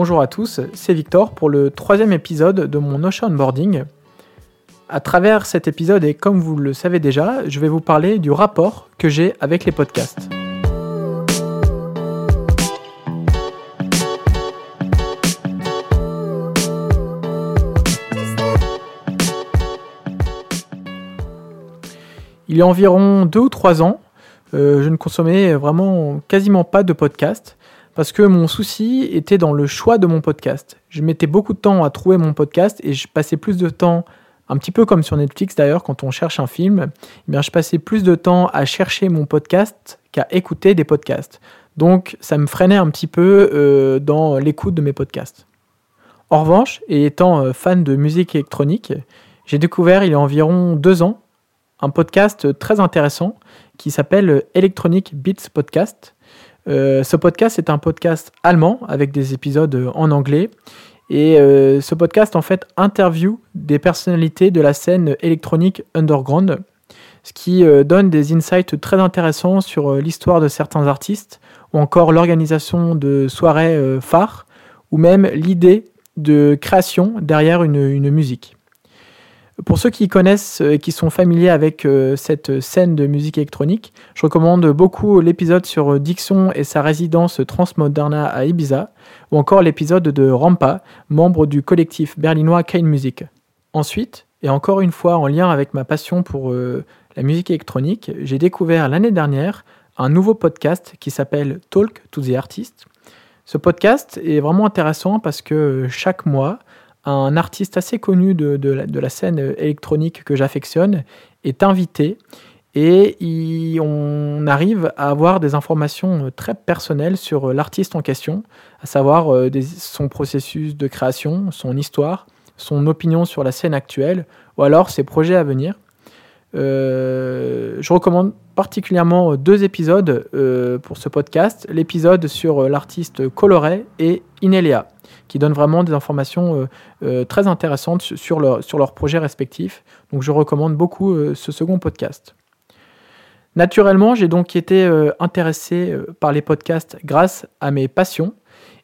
Bonjour à tous, c'est Victor pour le troisième épisode de mon Ocean Onboarding. À travers cet épisode, et comme vous le savez déjà, je vais vous parler du rapport que j'ai avec les podcasts. Il y a environ deux ou trois ans, euh, je ne consommais vraiment quasiment pas de podcast parce que mon souci était dans le choix de mon podcast. Je mettais beaucoup de temps à trouver mon podcast et je passais plus de temps, un petit peu comme sur Netflix d'ailleurs, quand on cherche un film, eh je passais plus de temps à chercher mon podcast qu'à écouter des podcasts. Donc ça me freinait un petit peu euh, dans l'écoute de mes podcasts. En revanche, et étant euh, fan de musique électronique, j'ai découvert il y a environ deux ans un podcast très intéressant qui s'appelle Electronic Beats Podcast. Euh, ce podcast est un podcast allemand avec des épisodes en anglais. Et euh, ce podcast, en fait, interview des personnalités de la scène électronique underground, ce qui euh, donne des insights très intéressants sur l'histoire de certains artistes, ou encore l'organisation de soirées phares, ou même l'idée de création derrière une musique. Pour ceux qui connaissent et qui sont familiers avec euh, cette scène de musique électronique, je recommande beaucoup l'épisode sur Dixon et sa résidence Transmoderna à Ibiza, ou encore l'épisode de Rampa, membre du collectif berlinois Kain Music. Ensuite, et encore une fois en lien avec ma passion pour euh, la musique électronique, j'ai découvert l'année dernière un nouveau podcast qui s'appelle Talk to the Artist. Ce podcast est vraiment intéressant parce que chaque mois, un artiste assez connu de, la, scène électronique que j'affectionne est invité et on arrive à avoir des informations très personnelles sur l'artiste en question, à savoir euh, son processus de création, son histoire, son opinion sur la scène actuelle ou alors ses projets à venir. Euh, je recommande particulièrement deux épisodes euh, pour ce podcast. L'épisode sur l'artiste Coloré et Inelia, qui donnent vraiment des informations euh, très intéressantes sur, leur, sur leurs projets respectifs. Donc je recommande beaucoup ce second podcast. Naturellement, j'ai donc été intéressé par les podcasts grâce à mes passions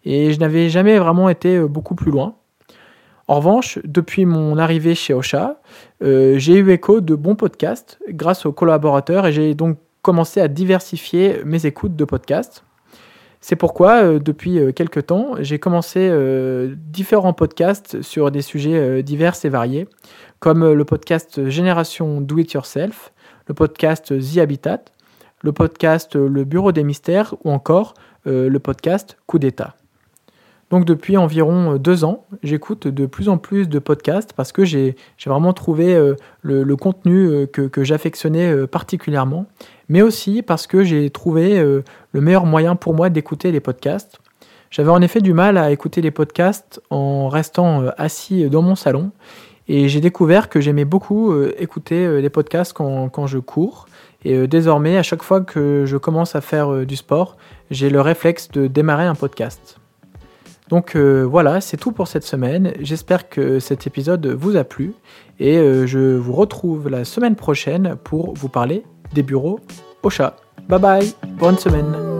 et je n'avais jamais vraiment été beaucoup plus loin. En revanche, depuis mon arrivée chez Ocha, euh, j'ai eu écho de bons podcasts grâce aux collaborateurs et j'ai donc commencé à diversifier mes écoutes de podcasts. C'est pourquoi, euh, depuis euh, quelques temps, j'ai commencé différents podcasts sur des sujets divers et variés, comme le podcast Génération Do It Yourself, le podcast The Habitat, le podcast Le Bureau des Mystères ou encore le podcast Coup d'État. Donc depuis environ euh, deux ans, j'écoute de plus en plus de podcasts parce que j'ai vraiment trouvé euh, le, contenu euh, que, j'affectionnais particulièrement, mais aussi parce que j'ai trouvé le meilleur moyen pour moi d'écouter les podcasts. J'avais en effet du mal à écouter les podcasts en restant assis dans mon salon et j'ai découvert que j'aimais beaucoup écouter les podcasts quand, quand je cours. Et désormais, à chaque fois que je commence à faire du sport, j'ai le réflexe de démarrer un podcast. Donc euh, voilà, c'est tout pour cette semaine. J'espère que cet épisode vous a plu et euh, je vous retrouve la semaine prochaine pour vous parler des bureaux au chat. Bye bye, bonne semaine.